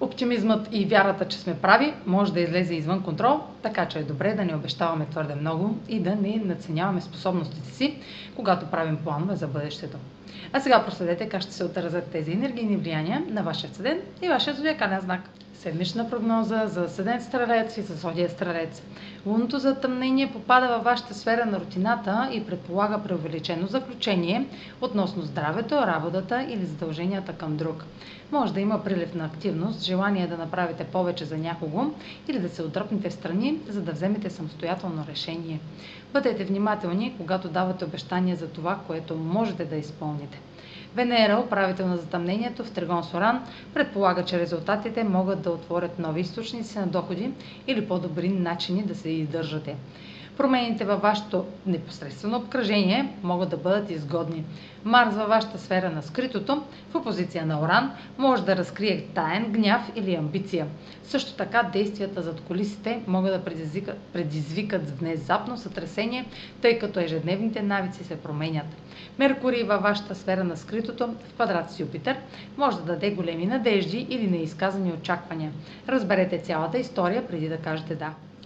Оптимизмът и вярата, че сме прави, може да излезе извън контрол, така че е добре да не обещаваме твърде много и да не наценяваме способностите си, когато правим планове за бъдещето. А сега проследете как ще се отразят тези енергийни влияния на вашия седен и вашия зодиакален знак. Седмична прогноза за седен стрелец и за зодия стрелец. Лунното затъмнение попада във вашата сфера на рутината и предполага преувеличено заключение относно здравето, работата или задълженията към друг. Може да има прилив на активност, желание да направите повече за някого или да се отдръпнете в страни, за да вземете самостоятелно решение. Бъдете внимателни, когато давате обещания за това, което можете да изпълните. Венера, управител на затъмнението в Тригон Соран, предполага, че резултатите могат да отворят нови източници на доходи или по-добри начини да се издържате. Промените във вашето непосредствено обкръжение могат да бъдат изгодни. Марс във вашата сфера на скритото, в опозиция на Оран, може да разкрие таен гняв или амбиция. Също така действията зад колисите могат да предизвикат, предизвикат внезапно сътресение, тъй като ежедневните навици се променят. Меркурий във вашата сфера на скритото, в квадрат с Юпитер, може да даде големи надежди или неизказани очаквания. Разберете цялата история преди да кажете да.